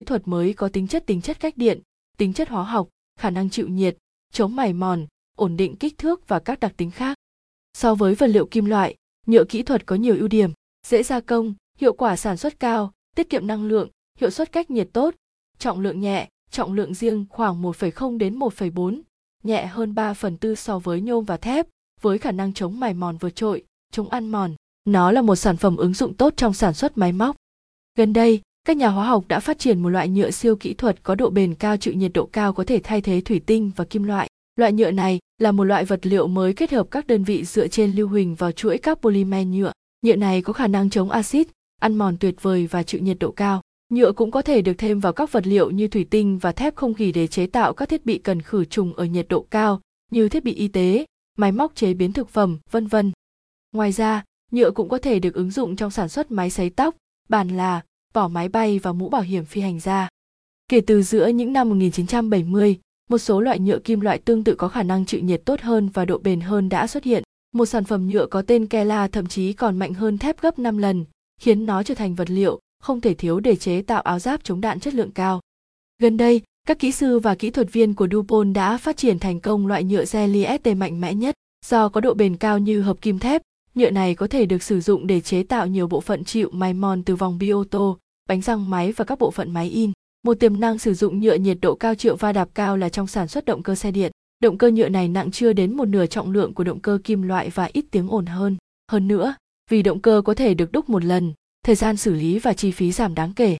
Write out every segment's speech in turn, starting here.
kỹ thuật mới có tính chất tính chất cách điện, tính chất hóa học, khả năng chịu nhiệt, chống mài mòn, ổn định kích thước và các đặc tính khác. So với vật liệu kim loại, nhựa kỹ thuật có nhiều ưu điểm, dễ gia công, hiệu quả sản xuất cao, tiết kiệm năng lượng, hiệu suất cách nhiệt tốt, trọng lượng nhẹ, trọng lượng riêng khoảng 1,0 đến 1,4, nhẹ hơn 3 phần tư so với nhôm và thép, với khả năng chống mài mòn vượt trội, chống ăn mòn. Nó là một sản phẩm ứng dụng tốt trong sản xuất máy móc. Gần đây, các nhà hóa học đã phát triển một loại nhựa siêu kỹ thuật có độ bền cao chịu nhiệt độ cao có thể thay thế thủy tinh và kim loại. Loại nhựa này là một loại vật liệu mới kết hợp các đơn vị dựa trên lưu huỳnh vào chuỗi các polymer nhựa. Nhựa này có khả năng chống axit, ăn mòn tuyệt vời và chịu nhiệt độ cao. Nhựa cũng có thể được thêm vào các vật liệu như thủy tinh và thép không gỉ để chế tạo các thiết bị cần khử trùng ở nhiệt độ cao như thiết bị y tế, máy móc chế biến thực phẩm, vân vân. Ngoài ra, nhựa cũng có thể được ứng dụng trong sản xuất máy sấy tóc, bàn là, vỏ máy bay và mũ bảo hiểm phi hành gia. Kể từ giữa những năm 1970, một số loại nhựa kim loại tương tự có khả năng chịu nhiệt tốt hơn và độ bền hơn đã xuất hiện. Một sản phẩm nhựa có tên Kela thậm chí còn mạnh hơn thép gấp 5 lần, khiến nó trở thành vật liệu không thể thiếu để chế tạo áo giáp chống đạn chất lượng cao. Gần đây, các kỹ sư và kỹ thuật viên của DuPont đã phát triển thành công loại nhựa Jelly ST mạnh mẽ nhất. Do có độ bền cao như hợp kim thép, nhựa này có thể được sử dụng để chế tạo nhiều bộ phận chịu mài mòn từ vòng bi ô tô, bánh răng máy và các bộ phận máy in. Một tiềm năng sử dụng nhựa nhiệt độ cao triệu va đạp cao là trong sản xuất động cơ xe điện. Động cơ nhựa này nặng chưa đến một nửa trọng lượng của động cơ kim loại và ít tiếng ồn hơn. Hơn nữa, vì động cơ có thể được đúc một lần, thời gian xử lý và chi phí giảm đáng kể.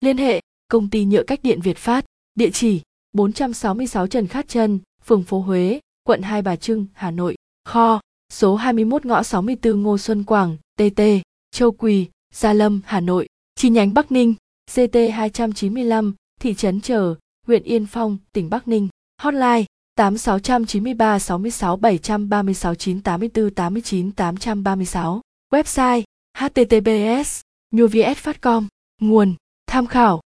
Liên hệ, công ty nhựa cách điện Việt Phát, địa chỉ 466 Trần Khát Trân, phường phố Huế, quận Hai Bà Trưng, Hà Nội, kho, số 21 ngõ 64 Ngô Xuân Quảng, TT, Châu Quỳ, Gia Lâm, Hà Nội, chi nhánh Bắc Ninh, CT 295, thị trấn Trở, huyện Yên Phong, tỉnh Bắc Ninh, hotline 8693 66 736 984 89 836, website https nhuviet.com nguồn, tham khảo.